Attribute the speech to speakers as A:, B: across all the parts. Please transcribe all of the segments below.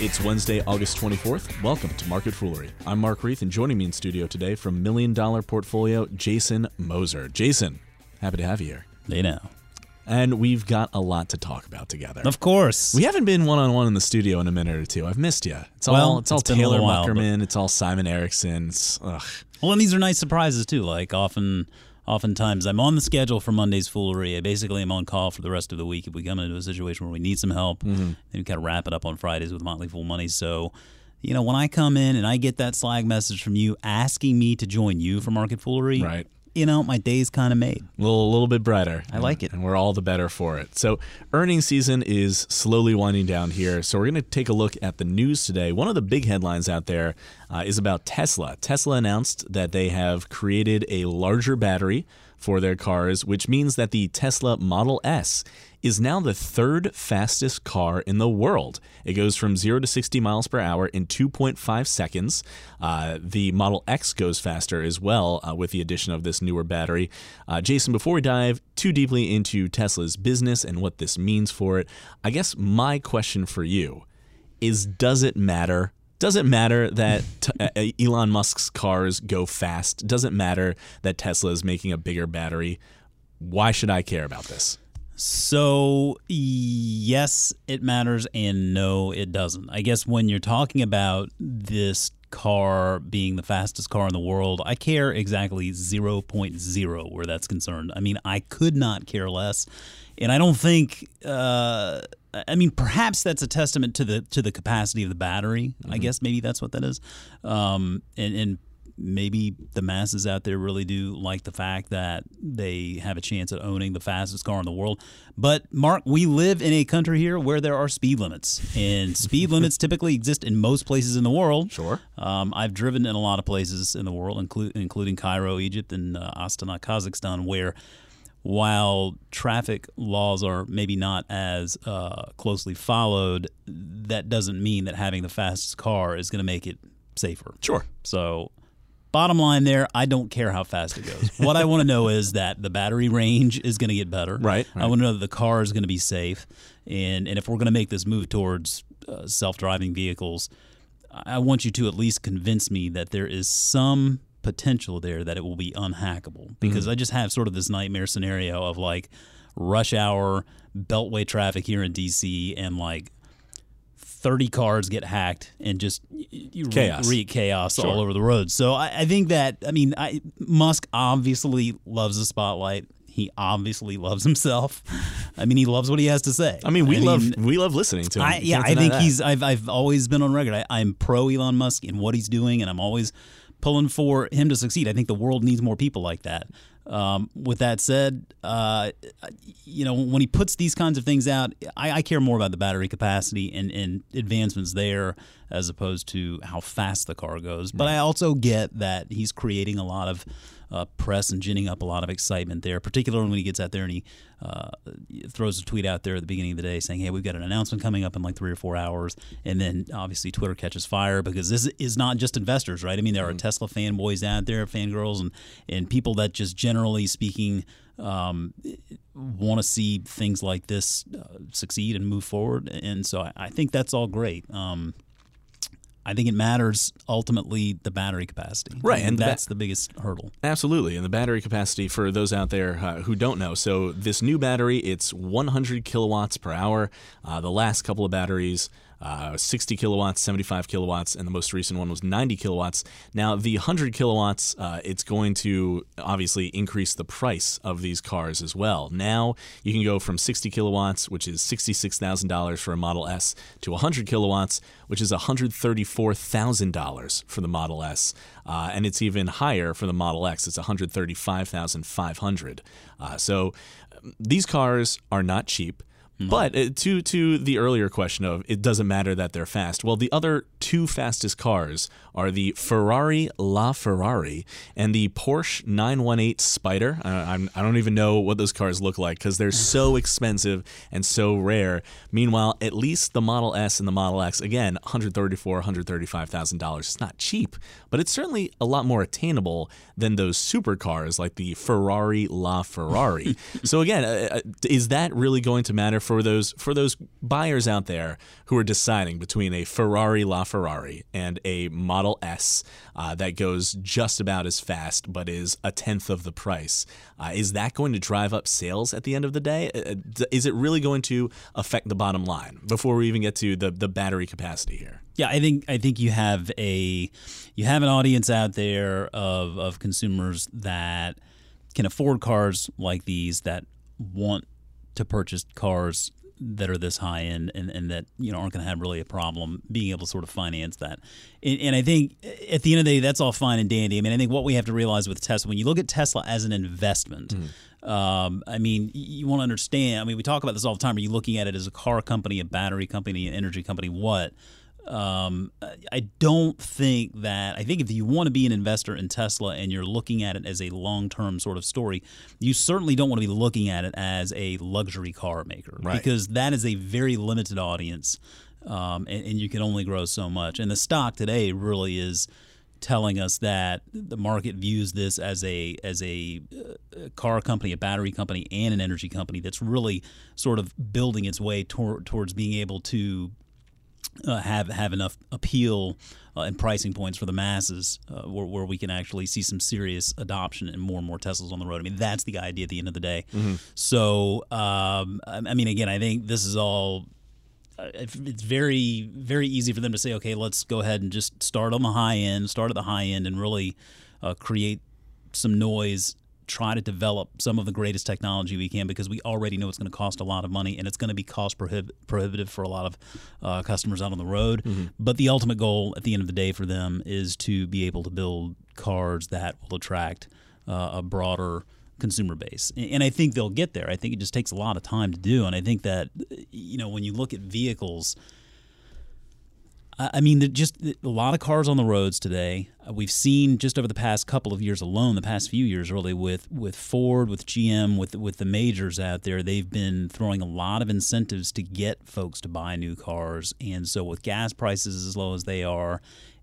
A: It's Wednesday, August 24th. Welcome to Market Foolery. I'm Mark Reith, and joining me in studio today from Million Dollar Portfolio, Jason Moser. Jason, happy to have you here.
B: They know.
A: And we've got a lot to talk about together.
B: Of course.
A: We haven't been one on one in the studio in a minute or two. I've missed you. It's
B: Well,
A: all it's all
B: it's
A: Taylor
B: while,
A: Muckerman. It's all Simon Erickson. It's, ugh.
B: well, and these are nice surprises too. Like often, oftentimes, I'm on the schedule for Monday's foolery. I basically am on call for the rest of the week if we come into a situation where we need some help.
A: Mm-hmm.
B: Then we kind of wrap it up on Fridays with Motley Fool Money. So, you know, when I come in and I get that Slack message from you asking me to join you for Market Foolery,
A: Right.
B: You know, my day's kind of made.
A: a little, little bit brighter. I
B: like it.
A: And we're all the better for it. So, earnings season is slowly winding down here. So, we're going to take a look at the news today. One of the big headlines out there uh, is about Tesla. Tesla announced that they have created a larger battery for their cars, which means that the Tesla Model S is now the third fastest car in the world. It goes from 0 to 60 miles per hour in 2.5 seconds. Uh, the Model X goes faster as well uh, with the addition of this newer battery. Uh, Jason, before we dive too deeply into Tesla's business and what this means for it, I guess my question for you is does it matter? Does it matter that t- uh, Elon Musk's cars go fast? Does it matter that Tesla is making a bigger battery? Why should I care about this?
B: So, yes, it matters, and no, it doesn't. I guess when you're talking about this car being the fastest car in the world, I care exactly 0.0 where that's concerned. I mean, I could not care less. And I don't think, uh, I mean, perhaps that's a testament to the to the capacity of the battery. I guess maybe that's what that is. Um, and, and maybe the masses out there really do like the fact that they have a chance at owning the fastest car in the world. But Mark, we live in a country here where there are speed limits, and speed limits typically exist in most places in the world.
A: Sure.
B: Um, I've driven in a lot of places in the world, inclu- including Cairo, Egypt, and uh, Astana, Kazakhstan, where while traffic laws are maybe not as uh, closely followed, that doesn't mean that having the fastest car is going to make it safer.
A: Sure.
B: So, bottom line there, I don't care how fast it goes. what I want to know is that the battery range is going to get better.
A: Right,
B: I want to know that the car is going to be safe. And, and if we're going to make this move towards uh, self driving vehicles, I want you to at least convince me that there is some potential there that it will be unhackable mm-hmm. because I just have sort of this nightmare scenario of like rush hour beltway traffic here in DC and like 30 cars get hacked and just you
A: Chaos.
B: Re- chaos
A: Sure.
B: all over the road. So I, I think that I mean I, Musk obviously loves the spotlight. He obviously loves himself. I mean, he loves what he has to say.
A: I mean, we love we love listening to him.
B: I, yeah, I think
A: that.
B: he's. I've I've always been on record. I, I'm pro Elon Musk and what he's doing, and I'm always pulling for him to succeed. I think the world needs more people like that. Um, with that said, uh, you know, when he puts these kinds of things out, I, I care more about the battery capacity and, and advancements there as opposed to how fast the car goes. But I also get that he's creating a lot of uh, press and ginning up a lot of excitement there, particularly when he gets out there and he uh, throws a tweet out there at the beginning of the day saying, "Hey, we've got an announcement coming up in like three or four hours," and then obviously Twitter catches fire because this is not just investors, right? I mean, there are Tesla fanboys out there, fangirls, and and people that just generally speaking um, want to see things like this uh, succeed and move forward, and so I, I think that's all great. Um, I think it matters ultimately the battery capacity.
A: Right,
B: think
A: and the ba-
B: that's the biggest hurdle.
A: Absolutely, and the battery capacity for those out there uh, who don't know. So this new battery, it's 100 kilowatts per hour. Uh, the last couple of batteries, uh, 60 kilowatts, 75 kilowatts, and the most recent one was 90 kilowatts. Now the 100 kilowatts, uh, it's going to obviously increase the price of these cars as well. Now you can go from 60 kilowatts, which is $66,000 for a Model S, to 100 kilowatts, which is $134,000 for the Model S, uh, and it's even higher for the Model X. It's 135,500. Uh, so um, these cars are not cheap. But uh, to to the earlier question of it doesn't matter that they're fast. Well, the other two fastest cars are the Ferrari LaFerrari and the Porsche 918 Spyder. I, I'm, I don't even know what those cars look like because they're so expensive and so rare. Meanwhile, at least the Model S and the Model X, again, 134, 135 thousand dollars. It's not cheap, but it's certainly a lot more attainable than those supercars like the Ferrari LaFerrari. so again, uh, uh, is that really going to matter for those for those buyers out there who are deciding between a Ferrari LaFerrari and a Model S uh, that goes just about as fast but is a tenth of the price, uh, is that going to drive up sales at the end of the day? Uh, is it really going to affect the bottom line before we even get to the the battery capacity here?
B: Yeah, I think I think you have a you have an audience out there of of consumers that can afford cars like these that want to purchase cars that are this high end and, and that you know aren't going to have really a problem being able to sort of finance that. And, and, I think at the end of the day, that's all fine and dandy. I mean, I think what we have to realize with Tesla, when you look at Tesla as an investment, mm. um, I mean, you want to understand. I mean, we talk about this all the time. Are you looking at it as a car company, a battery company, an energy company? What? Um, I don't think that. I think if you want to be an investor in Tesla and you're looking at it as a long term sort of story, you certainly don't want to be looking at it as a luxury car maker
A: right.
B: because that is a very limited audience um, and, and you can only grow so much. And the stock today really is telling us that the market views this as a as a, a, uh, car company, a battery company, and an energy company that's really sort of building its way tor- towards being able to uh, have have enough appeal uh, and pricing points for the masses uh, where, where, we can actually see some serious adoption and more and more Teslas on the road. I mean, that's the idea at the end of the day. Mm-hmm. So, um, I mean, again, I think this is all. Uh, it's very very easy for them to say, okay, let's go ahead and just start on the high end, start at the high end, and really uh, create some noise try to develop some of the greatest technology we can because we already know it's going to cost a lot of money and it's going to be cost prohib- prohibitive for a lot of uh, customers out on the road. Mm-hmm. But the ultimate goal at the end of the day for them is to be able to build cars that will attract uh, a broader consumer base. And I think they'll get there. I think it just takes a lot of time to do. And I think that, you know, when you look at vehicles, I mean, just a lot of cars on the roads today. Uh, we've seen just over the past couple of years alone, the past few years really, with with Ford, with GM, with with the majors out there, they've been throwing a lot of incentives to get folks to buy new cars. And so, with gas prices as low as they are,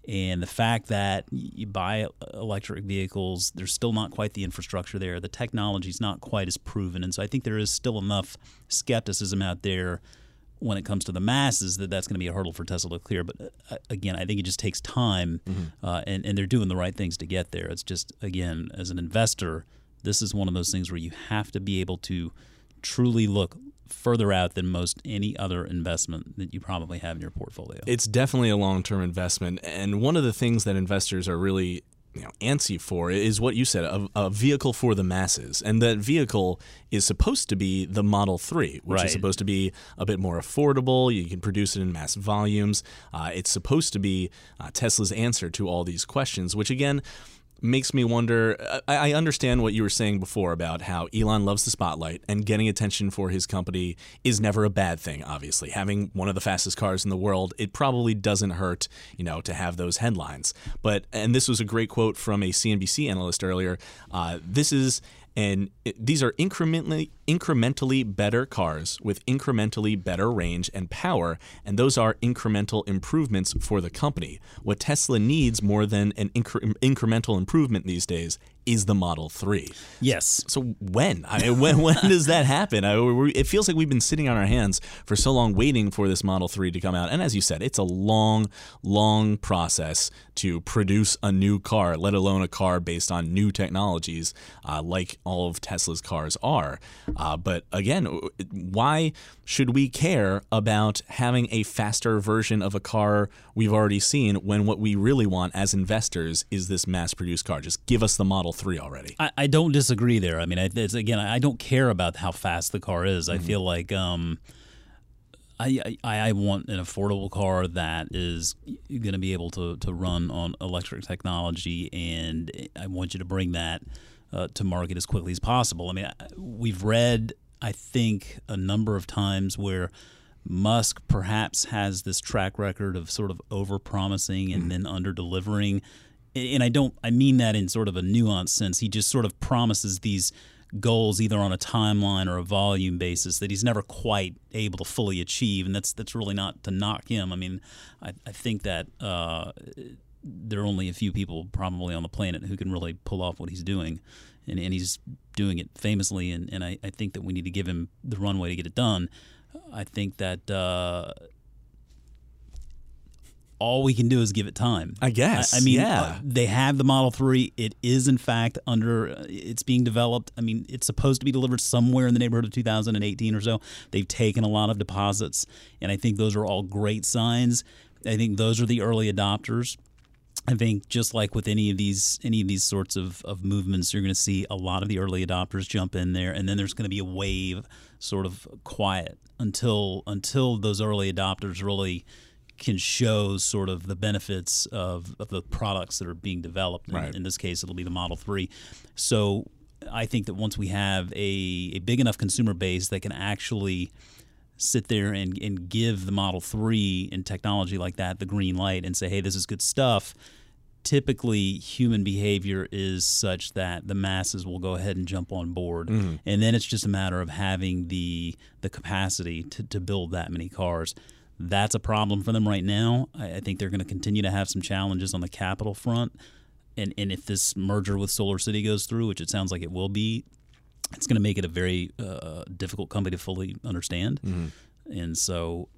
B: and the fact that you buy electric vehicles, there's still not quite the infrastructure there. The technology's not quite as proven, and so I think there is still enough skepticism out there when it comes to the masses that that's going to be a hurdle for Tesla to clear. But uh, again, I think it just takes time, mm-hmm. uh, and and they're doing the right things to get there. It's just again, as an investor, this is one of those things where you have to be able to truly look further out than most any other investment that you probably have in your portfolio.
A: It's definitely a long-term investment and one of the things that investors are really you know antsy for is what you said a, a, vehicle for the masses. And that vehicle is supposed to be the model 3 which
B: right.
A: is supposed to be a bit more affordable. You can produce it in mass volumes. Uh, it's supposed to be uh, tesla's answer to all these questions which again makes me wonder. I, I, understand what you were saying before about how Elon loves the spotlight and getting attention for his company is never a bad thing. Obviously, having one of the fastest cars in the world, it probably doesn't hurt, you know, to have those headlines. But and this was a great quote from a CNBC analyst earlier. Uh, this is and it, these are incrementally incrementally better cars with incrementally better range and power, and those are incremental improvements for the company. What Tesla needs more than an incre- incremental improvement these days is the Model 3.
B: Yes.
A: So when? I mean, when when does that happen? I, it feels like we've been sitting on our hands for so long waiting for this Model 3 to come out. And as you said, it's a long, long process to produce a new car, let alone a car based on new technologies uh, like all of Tesla's cars are. Uh, but again, why should we care about having a faster version of a car we've already seen when what we really want as investors is this mass produced car? Just give us the Model 3 already.
B: I, I don't disagree there. I mean, it's, again, I don't care about how fast the car is. Mm-hmm. I feel like. Um, I, I, I, want an affordable car that is going to be able to, to run on electric technology, and I want you to bring that uh, to market as quickly as possible. I mean, we've read, I think, a number of times where Musk perhaps has this track record of sort of over promising and mm then under delivering. And I don't, I mean that in sort of a nuanced sense. He just sort of promises these goals either on a timeline or a volume basis that he's never quite able to fully achieve. And that's, that's really not to knock him. I mean, I, I think that, uh, there are only a few people probably on the planet who can really pull off what he's doing. And, and he's doing it famously, and, and I, I think that we need to give him the runway to get it done. I think that uh, all we can do is give it time.
A: I guess.
B: I, I mean,
A: yeah.
B: uh, they have the Model Three. It is in fact under. Uh, it's being developed. I mean, it's supposed to be delivered somewhere in the neighborhood of 2018 or so. They've taken a lot of deposits, and I think those are all great signs. I think those are the early adopters. I think just like with any of these any of these sorts of, of movements, you're going to see a lot of the early adopters jump in there, and then there's going to be a wave, sort of quiet until until those early adopters really can show sort of the benefits of, of the products that are being developed. In-
A: Right.
B: In, this case, it'll be the Model 3. So I think that once we have a, a big enough consumer base that can actually sit there and, and give the Model 3 and technology like that the green light and say, hey, this is good stuff. Typically, human behavior is such that the masses will go ahead and jump on board, mm-hmm. and then it's just a matter of having the the capacity to, to build that many cars. That's a problem for them right now. I, I think they're going to continue to have some challenges on the capital front, and and if this merger with Solar City goes through, which it sounds like it will be, it's going to make it a very uh, difficult company to fully understand. And so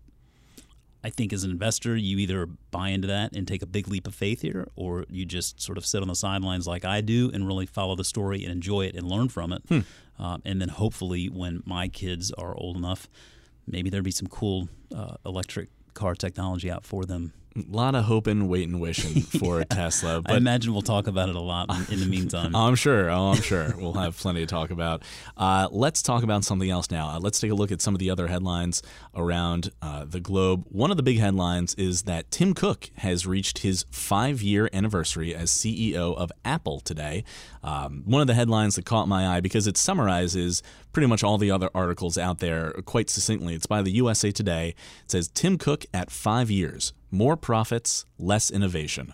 B: I think as an investor, you either buy into that and take a big leap of faith here, or you just sort of sit on the sidelines like I do and really follow the story and enjoy it and learn from it. Um, and then hopefully, when my kids are old enough, maybe there'd be some cool uh, electric car technology out for them.
A: A lot of hoping, waiting, wishing for Tesla.
B: I imagine we'll talk about it a lot in, the meantime.
A: I'm sure. Oh, I'm sure. We'll have plenty to talk about. Uh, let's talk about something else now. Uh, let's take a look at some of the other headlines around uh, the globe. One of the big headlines is that Tim Cook has reached his five year anniversary as CEO of Apple today. Um, one of the headlines that caught my eye because it summarizes pretty much all the other articles out there quite succinctly. It's by the USA Today. It says Tim Cook at five years, more profits, less innovation.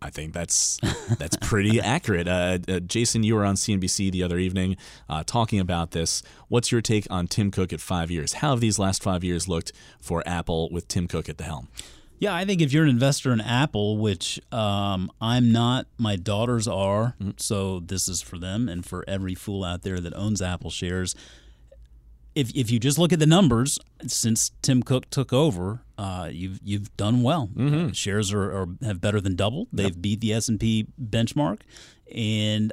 A: I think that's that's pretty accurate. Uh, uh, Jason, you were on CNBC the other evening uh, talking about this. What's your take on Tim Cook at five years? How have these last five years looked for Apple with Tim Cook at the helm?
B: Yeah, I think if you're an investor in Apple, which um, I'm not, my daughters are, so this is for them and for every fool out there that owns Apple shares. If, if you just look at the numbers since Tim Cook took over, uh, you've you've done well. Uh, shares are, are have better than doubled. They've beat the S and P benchmark, and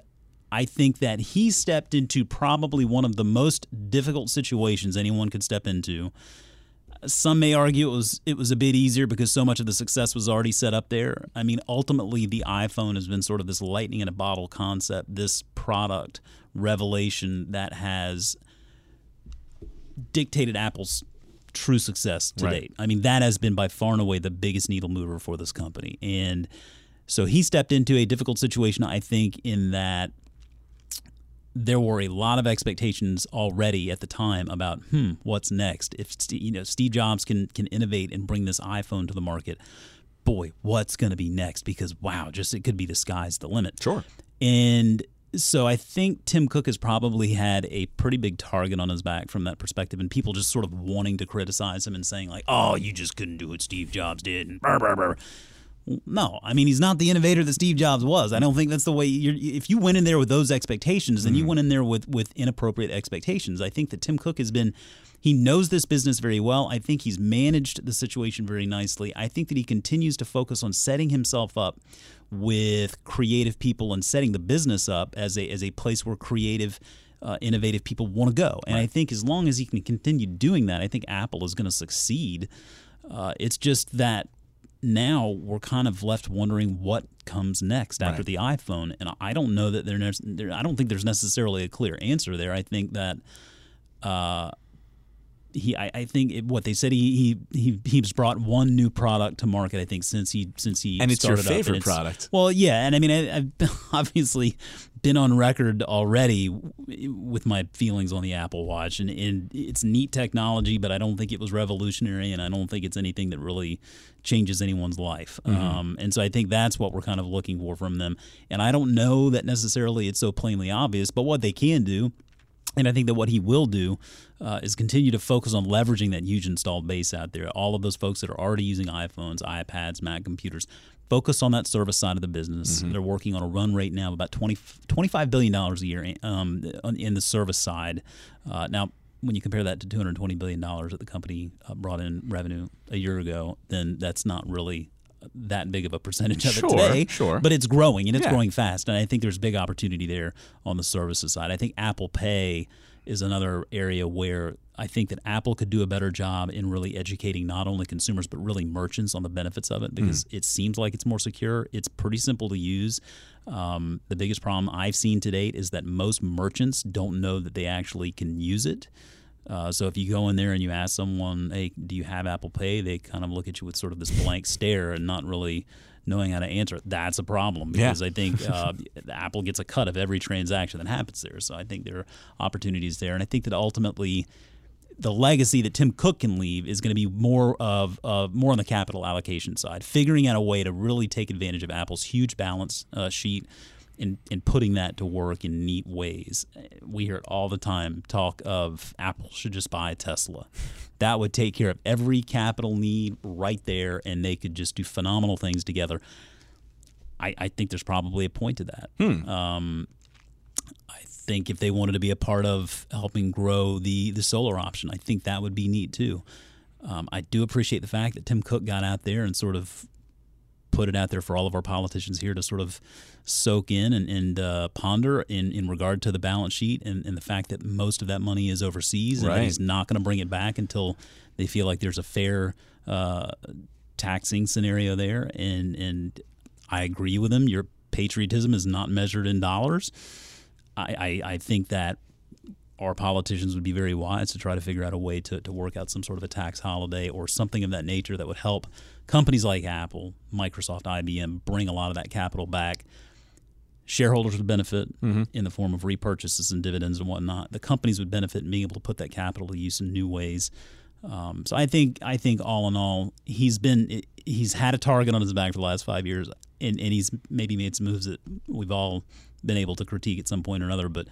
B: I think that he stepped into probably one of the most difficult situations anyone could step into some may argue it was it was a bit easier because so much of the success was already set up there. I mean, ultimately, the iPhone has been sort of this lightning in a bottle concept, this product revelation that has dictated Apple's true success to
A: Right.
B: date. I mean, that has been by far and away the biggest needle mover for this company, and so he stepped into a difficult situation. I think in that there were a lot of expectations already at the time about hmm what's next if you know Steve Jobs can can innovate and bring this iPhone to the market boy what's going to be next because wow just it could be the sky's the limit
A: Sure.
B: and so I think Tim Cook has probably had a pretty big target on his back from that perspective, and people just sort of wanting to criticize him and saying like, "Oh, you just couldn't do what Steve Jobs did." And. No, I mean he's not the innovator that Steve Jobs was. I don't think that's the way. You're, if you went in there with those expectations, then you went in there with with inappropriate expectations. I think that Tim Cook has been. He knows this business very well. I think he's managed the situation very nicely. I think that he continues to focus on setting himself up with creative people and setting the business up as a as a place where creative. Uh, innovative people want to go, and I think as long as he can continue doing that, I think Apple is going to succeed. Uh, it's just that now we're kind of left wondering what comes next after
A: Right.
B: the iPhone, and I don't know that there, there. I don't think there's necessarily a clear answer there. I think that. Uh, he, I, I think it, what they said he, he he he's brought one new product to market. I think since he since he
A: And it's your favorite product.
B: Well, yeah, and I mean I, I've obviously been on record already with my feelings on the Apple Watch, and, and it's neat technology, but I don't think it was revolutionary, and I don't think it's anything that really changes anyone's life. Um, and so I think that's what we're kind of looking for from them. And I don't know that necessarily it's so plainly obvious, but what they can do. And I think that what he will do uh, is continue to focus on leveraging that huge installed base out there. All of those folks that are already using iPhones, iPads, Mac computers, focus on that service side of the business. They're working on a run rate now of about 20, $25 billion a year um, in the service side. Uh, now, when you compare that to 220 billion dollars that the company uh, brought in revenue a year ago, then that's not really that big of a percentage of
A: Sure,
B: it today.
A: sure.
B: But it's growing and it's
A: Yeah.
B: growing fast, and I think there's big opportunity there on the services side. I think Apple Pay is another area where I think that Apple could do a better job in really educating not only consumers but really merchants on the benefits of it because it seems like it's more secure. It's pretty simple to use. Um, the biggest problem I've seen to date is that most merchants don't know that they actually can use it. Uh, so if you go in there and you ask someone, "Hey, do you have Apple Pay?" They kind of look at you with sort of this blank stare and not really knowing how to answer. it. That's a problem
A: Yeah.
B: because I think uh, Apple gets a cut of every transaction that happens there. So I think there are opportunities there, and I think that ultimately the legacy that Tim Cook can leave is going to be more of uh, more on the capital allocation side, figuring out a way to really take advantage of Apple's huge balance uh, sheet and, and putting that to work in neat ways. We hear it all the time talk of Apple should just buy a Tesla. That would take care of every capital need right there, and they could just do phenomenal things together. I, I think there's probably a point to that. Um, I think if they wanted to be a part of helping grow the the solar option, I think that would be neat too. Um, I do appreciate the fact that Tim Cook got out there and sort of put it out there for all of our politicians here to sort of soak in and, and uh, ponder in, in regard to the balance sheet and, and the fact that most of that money is overseas and that he's not going to bring it back until they feel like there's a fair uh, taxing scenario there. And, and I agree with him. Your patriotism is not measured in dollars. I, I, I think that our politicians would be very wise to try to figure out a way to, to work out some sort of a tax holiday or something of that nature that would help companies like Apple, Microsoft, IBM bring a lot of that capital back. Shareholders would benefit in the form of repurchases and dividends and whatnot. The companies would benefit in being able to put that capital to use in new ways. Um, so I think I think all in all, he's been he's had a target on his back for the last five years, and, and he's maybe made some moves that we've all been able to critique at some point or another. But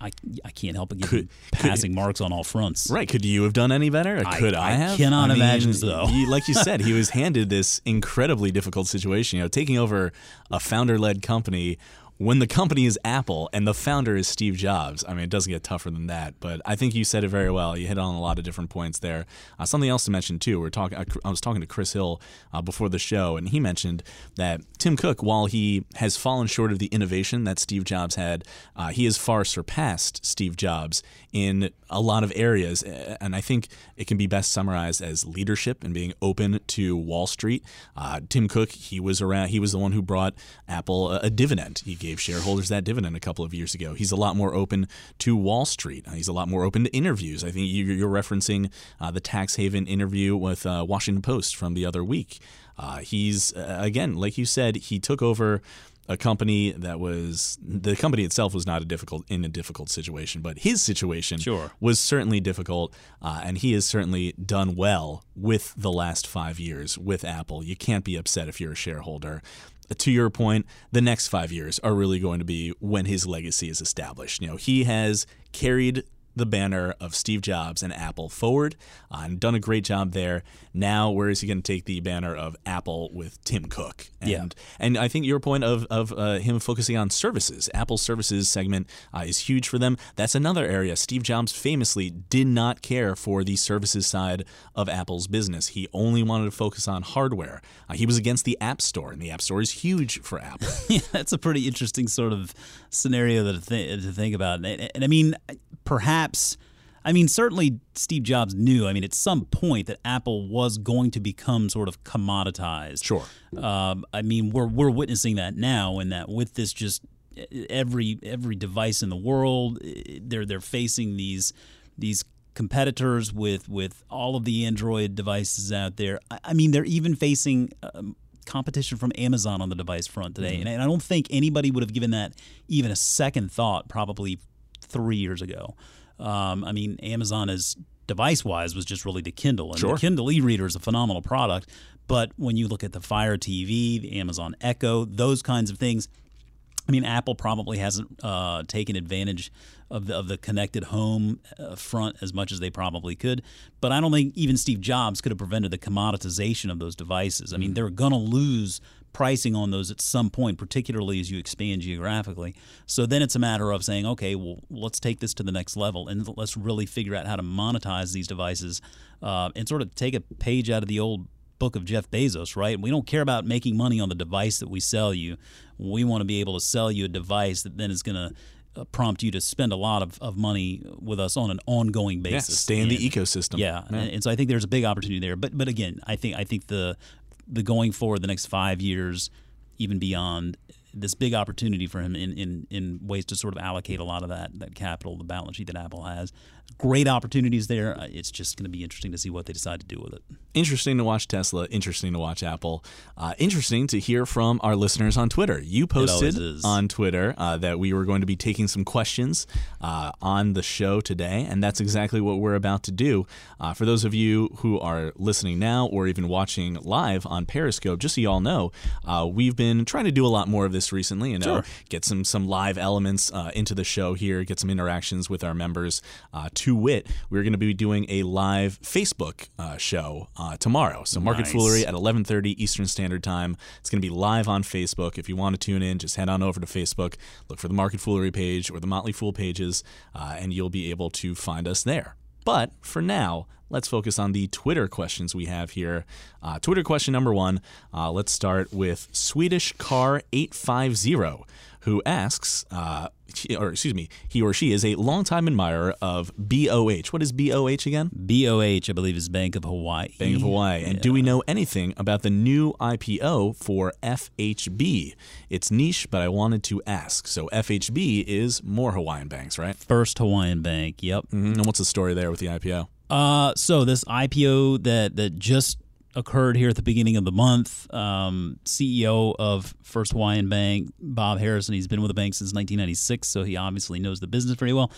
B: I, I, I can't help but give him passing marks on all fronts.
A: Right. Could you have done any better?
B: I-
A: could I,
B: I
A: have?
B: cannot
A: mean,
B: imagine so.
A: he- like you said, he was handed this incredibly difficult situation. You know, taking over a founder led company when the company is Apple and the founder is Steve Jobs. I mean, it doesn't get tougher than that. But I think you said it very well. You hit on a lot of different points there. Uh, something else to mention too. We're talking. I was talking to Chris Hill uh, before the show, and he mentioned that Tim Cook, while he has fallen short of the innovation that Steve Jobs had, uh, he has far surpassed Steve Jobs in a lot of areas. Uh, And I think it can be best summarized as leadership and being open to Wall Street. Uh, Tim Cook, he was around. He was the one who brought Apple a, a dividend. He gave shareholders that dividend a couple of years ago. He's a lot more open to Wall Street. Uh, he's a lot more open to interviews. I think you, you're referencing uh, the tax haven interview with uh, Washington Post from the other week. Uh, he's uh, again, like you said, he took over a company that was the company itself was not a difficult in a difficult situation, but his situation
B: Sure.
A: was certainly difficult, uh, and he has certainly done well with the last five years with Apple. You can't be upset if you're a shareholder. To your point, the next five years are really going to be when his legacy is established. You know, he has carried the banner of Steve Jobs and Apple forward uh, and done a great job there. Now, where is he going to take the banner of Apple with Tim Cook? And,
B: Yeah.
A: and I think your point of, of uh, him focusing on services, Apple services segment uh, is huge for them. That's another area. Steve Jobs famously did not care for the services side of Apple's business. He only wanted to focus on hardware. Uh, he was against the App Store, and the App Store is huge for Apple.
B: Yeah, that's a pretty interesting sort of scenario that to, th- to think about. And, and I mean, perhaps, I mean, certainly Steve Jobs knew. I mean, at some point that Apple was going to become sort of commoditized.
A: Sure.
B: Um, I mean, we're we're witnessing that now, and that with this just every every device in the world, they're they're facing these these competitors with with all of the Android devices out there. I, I mean, they're even facing. Um, competition from Amazon on the device front today and, and I don't think anybody would have given that even a second thought probably three years ago um, I mean Amazon is device wise was just really the Kindle and
A: Sure.
B: the Kindle e-reader is a phenomenal product but when you look at the Fire TV the Amazon Echo those kinds of things I mean, Apple probably hasn't uh, taken advantage of the, of the connected home uh, front as much as they probably could. But I don't think even Steve Jobs could have prevented the commoditization of those devices. I mean, they're going to lose pricing on those at some point, particularly as you expand geographically. So then it's a matter of saying, okay, well, let's take this to the next level and let's really figure out how to monetize these devices uh, and sort of take a page out of the old book of Jeff Bezos, right? We don't care about making money on the device that we sell you. We want to be able to sell you a device that then is going to uh, prompt you to spend a lot of, of money with us on an ongoing basis.
A: Yeah, stay in
B: and,
A: the ecosystem.
B: Yeah, yeah. And, and, so I think there's a big opportunity there. But but again, I think I think the the going forward the next five years, even beyond, this big opportunity for him in, in, in ways to sort of allocate a lot of that that capital, the balance sheet that Apple has. Great opportunities there. Uh, it's just going to be interesting to see what they decide to do with it.
A: Interesting to watch Tesla. Interesting to watch Apple. Uh, interesting to hear from our listeners on Twitter. You posted on Twitter uh, that we were going to be taking some questions uh, on the show today, and that's exactly what we're about to do. Uh, for those of you who are listening now or even watching live on Periscope, just so you all know, uh, we've been trying to do a lot more of this recently. You know, sure. get some some live elements into the show here, get some interactions with our members. to wit, we're going to be doing a live Facebook show uh, tomorrow. So Market nice. Foolery at 11:30 Eastern Standard Time. It's going to be live on Facebook. If you want to tune in, just head on over to Facebook, look for the Market Foolery page or the Motley Fool pages, uh, and you'll be able to find us there. But for now, let's focus on the Twitter questions we have here. Uh, Twitter question number one. Uh, let's start with Swedish Car 850 who asks, uh, or excuse me, he or she is a longtime admirer of BOH. What is BOH again?
B: BOH, I believe, is Bank of Hawaii.
A: Bank of Hawaii. And yeah. do we know anything about the new IPO for FHB? It's niche, but I wanted to ask. So FHB is more Hawaiian banks, right?
B: First Hawaiian Bank. Yep.
A: Mm-hmm. And what's the story there with the IPO?
B: Uh, so this IPO that that just occurred here at the beginning of the month. Um, CEO of First Hawaiian Bank, Bob Harrison, he's been with the bank since 1996, so he obviously knows the business very well.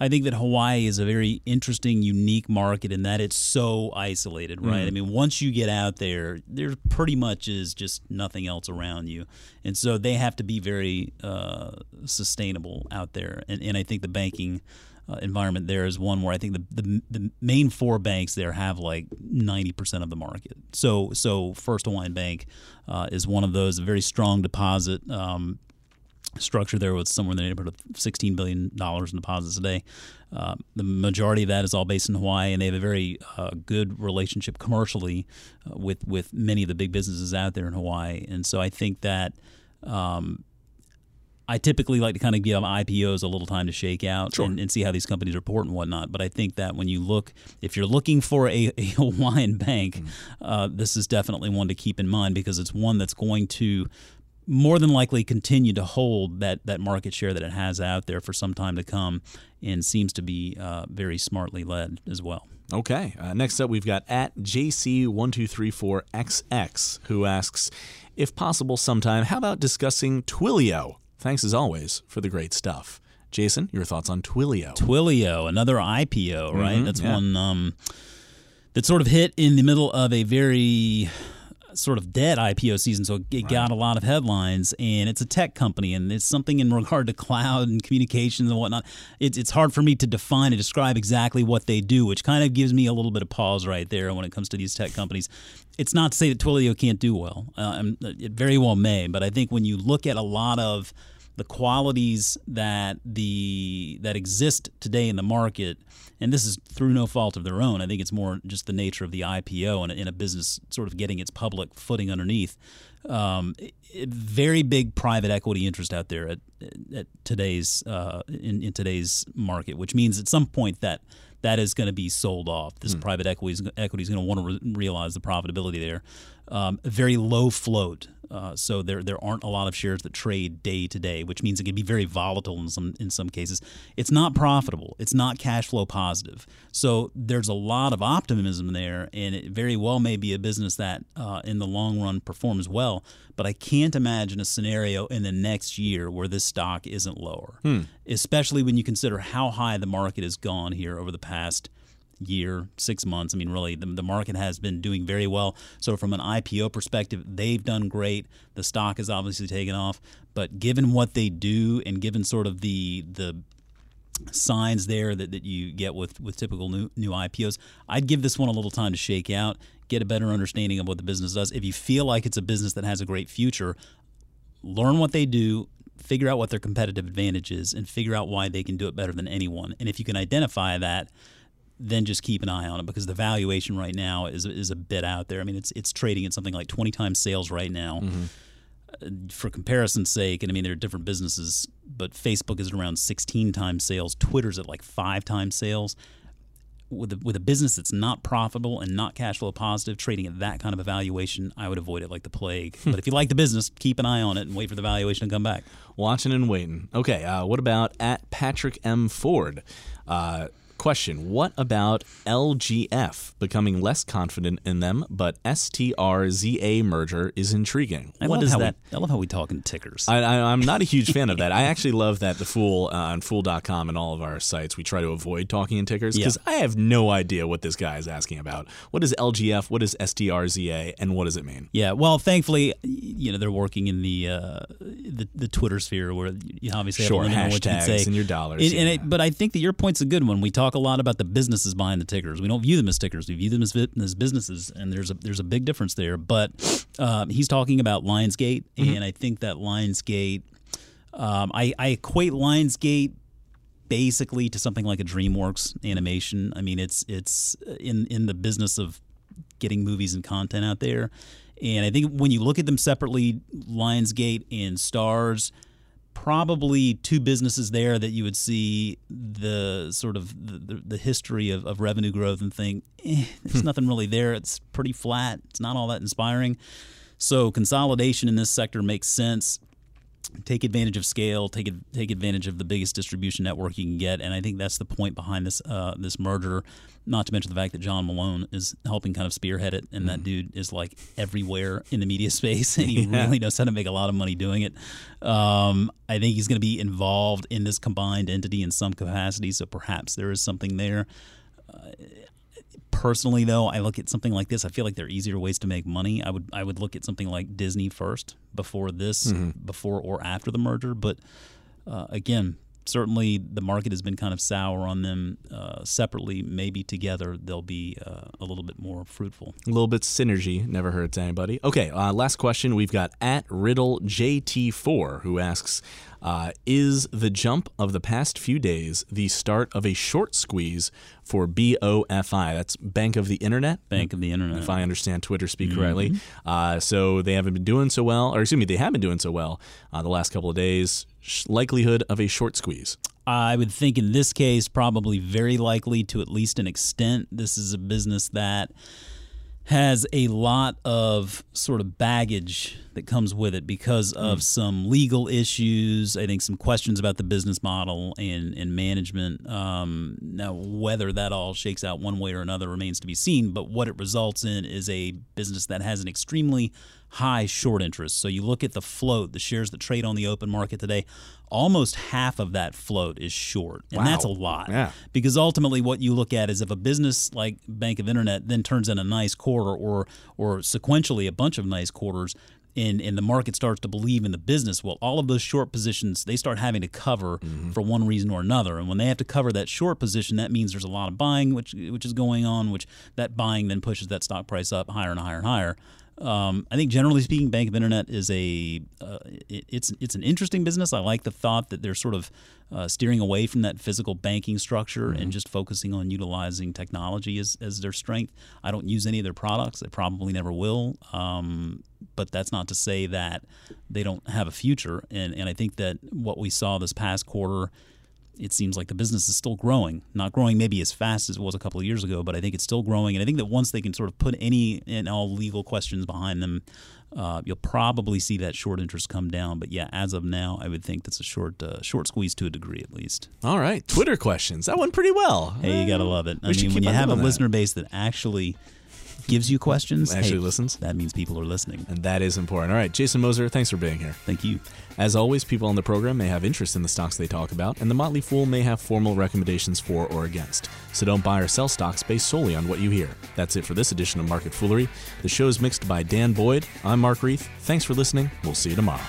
B: I think that Hawaii is a very interesting, unique market in that it's so isolated, right? Mm. I mean, once you get out there, there pretty much is just nothing else around you. And so they have to be very uh, sustainable out there. And, and I think the banking uh, environment there is one where I think the, the, the main four banks there have like ninety percent of the market. So so First Hawaiian Bank uh, is one of those very strong deposit. Um, structure there with somewhere in the neighborhood of $16 billion in deposits a day. Uh, the majority of that is all based in Hawaii, and they have a very uh, good relationship commercially uh, with, with many of the big businesses out there in Hawaii. And so I think that um, I typically like to kind of give IPOs a little time to shake out sure. and, and, see how these companies report and whatnot. But I think that when you look, if you're looking for a, a Hawaiian bank, mm. uh, this is definitely one to keep in mind because it's one that's going to more than likely continue to hold that, that market share that it has out there for some time to come and seems to be uh, very smartly led as well.
A: Okay. Uh, next up, we've got at JC1234XX who asks, if possible sometime, how about discussing Twilio? Thanks as always for the great stuff. Jason, your thoughts on Twilio?
B: Twilio, another IPO, right? Mm-hmm, That's yeah. one um, that sort of hit in the middle of a very sort of dead IPO season, so it right. got a lot of headlines. And it's a tech company, and it's something in regard to cloud and communications and whatnot. It's it's hard for me to define and describe exactly what they do, which kind of gives me a little bit of pause right there when it comes to these tech companies. It's not to say that Twilio can't do well; uh, it very well may. But I think when you look at a lot of the qualities that the that exist today in the market, and this is through no fault of their own. I think it's more just the nature of the IPO and in a business sort of getting its public footing underneath. Um, very big private equity interest out there at, at today's uh, in, in today's market, which means at some point that that is going to be sold off. This hmm. private equity is, equity is going to want to re- realize the profitability there. Um, very low float, uh, so there there aren't a lot of shares that trade day to day, which means it can be very volatile in some in some cases. It's not profitable. It's not cash flow positive. So there's a lot of optimism there, and it very well may be a business that uh, in the long run performs well. But I can't imagine a scenario in the next year where this stock isn't lower, hmm. especially when you consider how high the market has gone here over the past year, six months. I mean, really, the, the market has been doing very well. So, from an IPO perspective, they've done great. The stock has obviously taken off. But given what they do and given sort of the the signs there that, that you get with, with typical new, new IPOs. I'd give this one a little time to shake out, get a better understanding of what the business does. If you feel like it's a business that has a great future, learn what they do, figure out what their competitive advantage is, and figure out why they can do it better than anyone. And if you can identify that, then just keep an eye on it because the valuation right now is is a bit out there. I mean, it's it's trading at something like 20 times sales right now. Mm-hmm for comparison's sake, and I mean there are different businesses, but Facebook is around 16 times sales. Twitter's at like five times sales. With a, with a business that's not profitable and not cash flow positive, trading at that kind of a valuation, I would avoid it like the plague. but if you like the business, keep an eye on it and wait for the valuation to come back.
A: Watching and waiting. Okay, uh, what about at Patrick M Ford? Uh, Question What about LGF becoming less confident in them, but STRZA merger is intriguing?
B: I
A: what
B: love how
A: that?
B: We, I love how we talk in tickers.
A: I, am not a huge fan of that. I actually love that the Fool uh, on Fool.com and all of our sites, we try to avoid talking in tickers because yeah. I have no idea what this guy is asking about. What is LGF? What is STRZA? And what does it mean?
B: Yeah, well, thankfully, you know, they're working in the uh, the, the, Twitter sphere where you obviously
A: sure,
B: have limit what you say.
A: and your dollars.
B: And, and it, but I think that your point's a good one. We talk talk a lot about the businesses behind the tickers. We don't view them as tickers. We view them as, as businesses, and there's a there's a big difference there. But um, he's talking about Lionsgate, mm-hmm. and I think that Lionsgate, um, I, I equate Lionsgate basically to something like a DreamWorks animation. I mean, it's it's in in the business of getting movies and content out there. And I think when you look at them separately, Lionsgate and Starz probably two businesses there that you would see the sort of the, the, history of, of, revenue growth and think eh, there's hmm. nothing really there. It's pretty flat. It's not all that inspiring. So consolidation in this sector makes sense. Take advantage of scale. Take take advantage of the biggest distribution network you can get, and I think that's the point behind this uh, this merger. Not to mention the fact that John Malone is helping kind of spearhead it, and mm. that mm-hmm. dude is like everywhere in the media space, and he yeah. really knows how to make a lot of money doing it. Um, I think he's going to be involved in this combined entity in some capacity, so perhaps there is something there. Uh, personally, though, I look at something like this. I feel like there are easier ways to make money. I would I would look at something like Disney first before this, mm-hmm. before or after the merger. But uh, again, certainly the market has been kind of sour on them uh, separately. Maybe together they'll be uh, a little bit more fruitful.
A: A little bit synergy never hurts anybody. Okay, uh, last question. We've got at Riddle JT4 who asks. Uh, is the jump of the past few days the start of a short squeeze for BOFI? That's Bank of the Internet.
B: Bank of the Internet.
A: If I understand Twitter speak mm-hmm. correctly. Uh, so they haven't been doing so well, or excuse me, they have been doing so well uh, the last couple of days likelihood of a short squeeze?
B: I would think in this case, probably very likely to at least an extent. This is a business that has a lot of sort of baggage that comes with it because of mm. some legal issues. I think some questions about the business model and, and management. Um, now, whether that all shakes out one way or another remains to be seen, but what it results in is a business that has an extremely high short interest. So you look at the float, the shares that trade on the open market today, almost half of that float is short. And wow. that's a lot.
A: Yeah.
B: Because ultimately what you look at is if a business like Bank of Internet then turns in a nice quarter or or sequentially a bunch of nice quarters, and, and the market starts to believe in the business, well, all of those short positions they start having to cover mm-hmm. for one reason or another. And when they have to cover that short position, that means there's a lot of buying which which is going on, which that buying then pushes that stock price up higher and higher and higher. Um, I think generally speaking, Bank of Internet is a uh, it, it's it's an interesting business. I like the thought that they're sort of uh, steering away from that physical banking structure mm-hmm. and just focusing on utilizing technology as, as their strength. I don't use any of their products. I probably never will. Um, but that's not to say that they don't have a future. And and I think that what we saw this past quarter it seems like the business is still growing. Not growing maybe as fast as it was a couple of years ago, but I think it's still growing. And I think that once they can sort of put any and all legal questions behind them, uh, you'll probably see that short interest come down. But yeah, as of now, I would think that's a short uh, short squeeze to a degree at least.
A: All right, Twitter questions. That went pretty well.
B: Hey, you gotta love it. We I mean, when you have a that. listener base that actually gives you questions,
A: Actually
B: hey,
A: listens.
B: That means people are listening.
A: And that is important. All right, Jason Moser, thanks for being here.
B: Thank you.
A: As always, people on the program may have interest in the stocks they talk about, and the Motley Fool may have formal recommendations for or against. So don't buy or sell stocks based solely on what you hear. That's it for this edition of Market Foolery. The show is mixed by Dan Boyd. I'm Mark Reith. Thanks for listening. We'll see you tomorrow.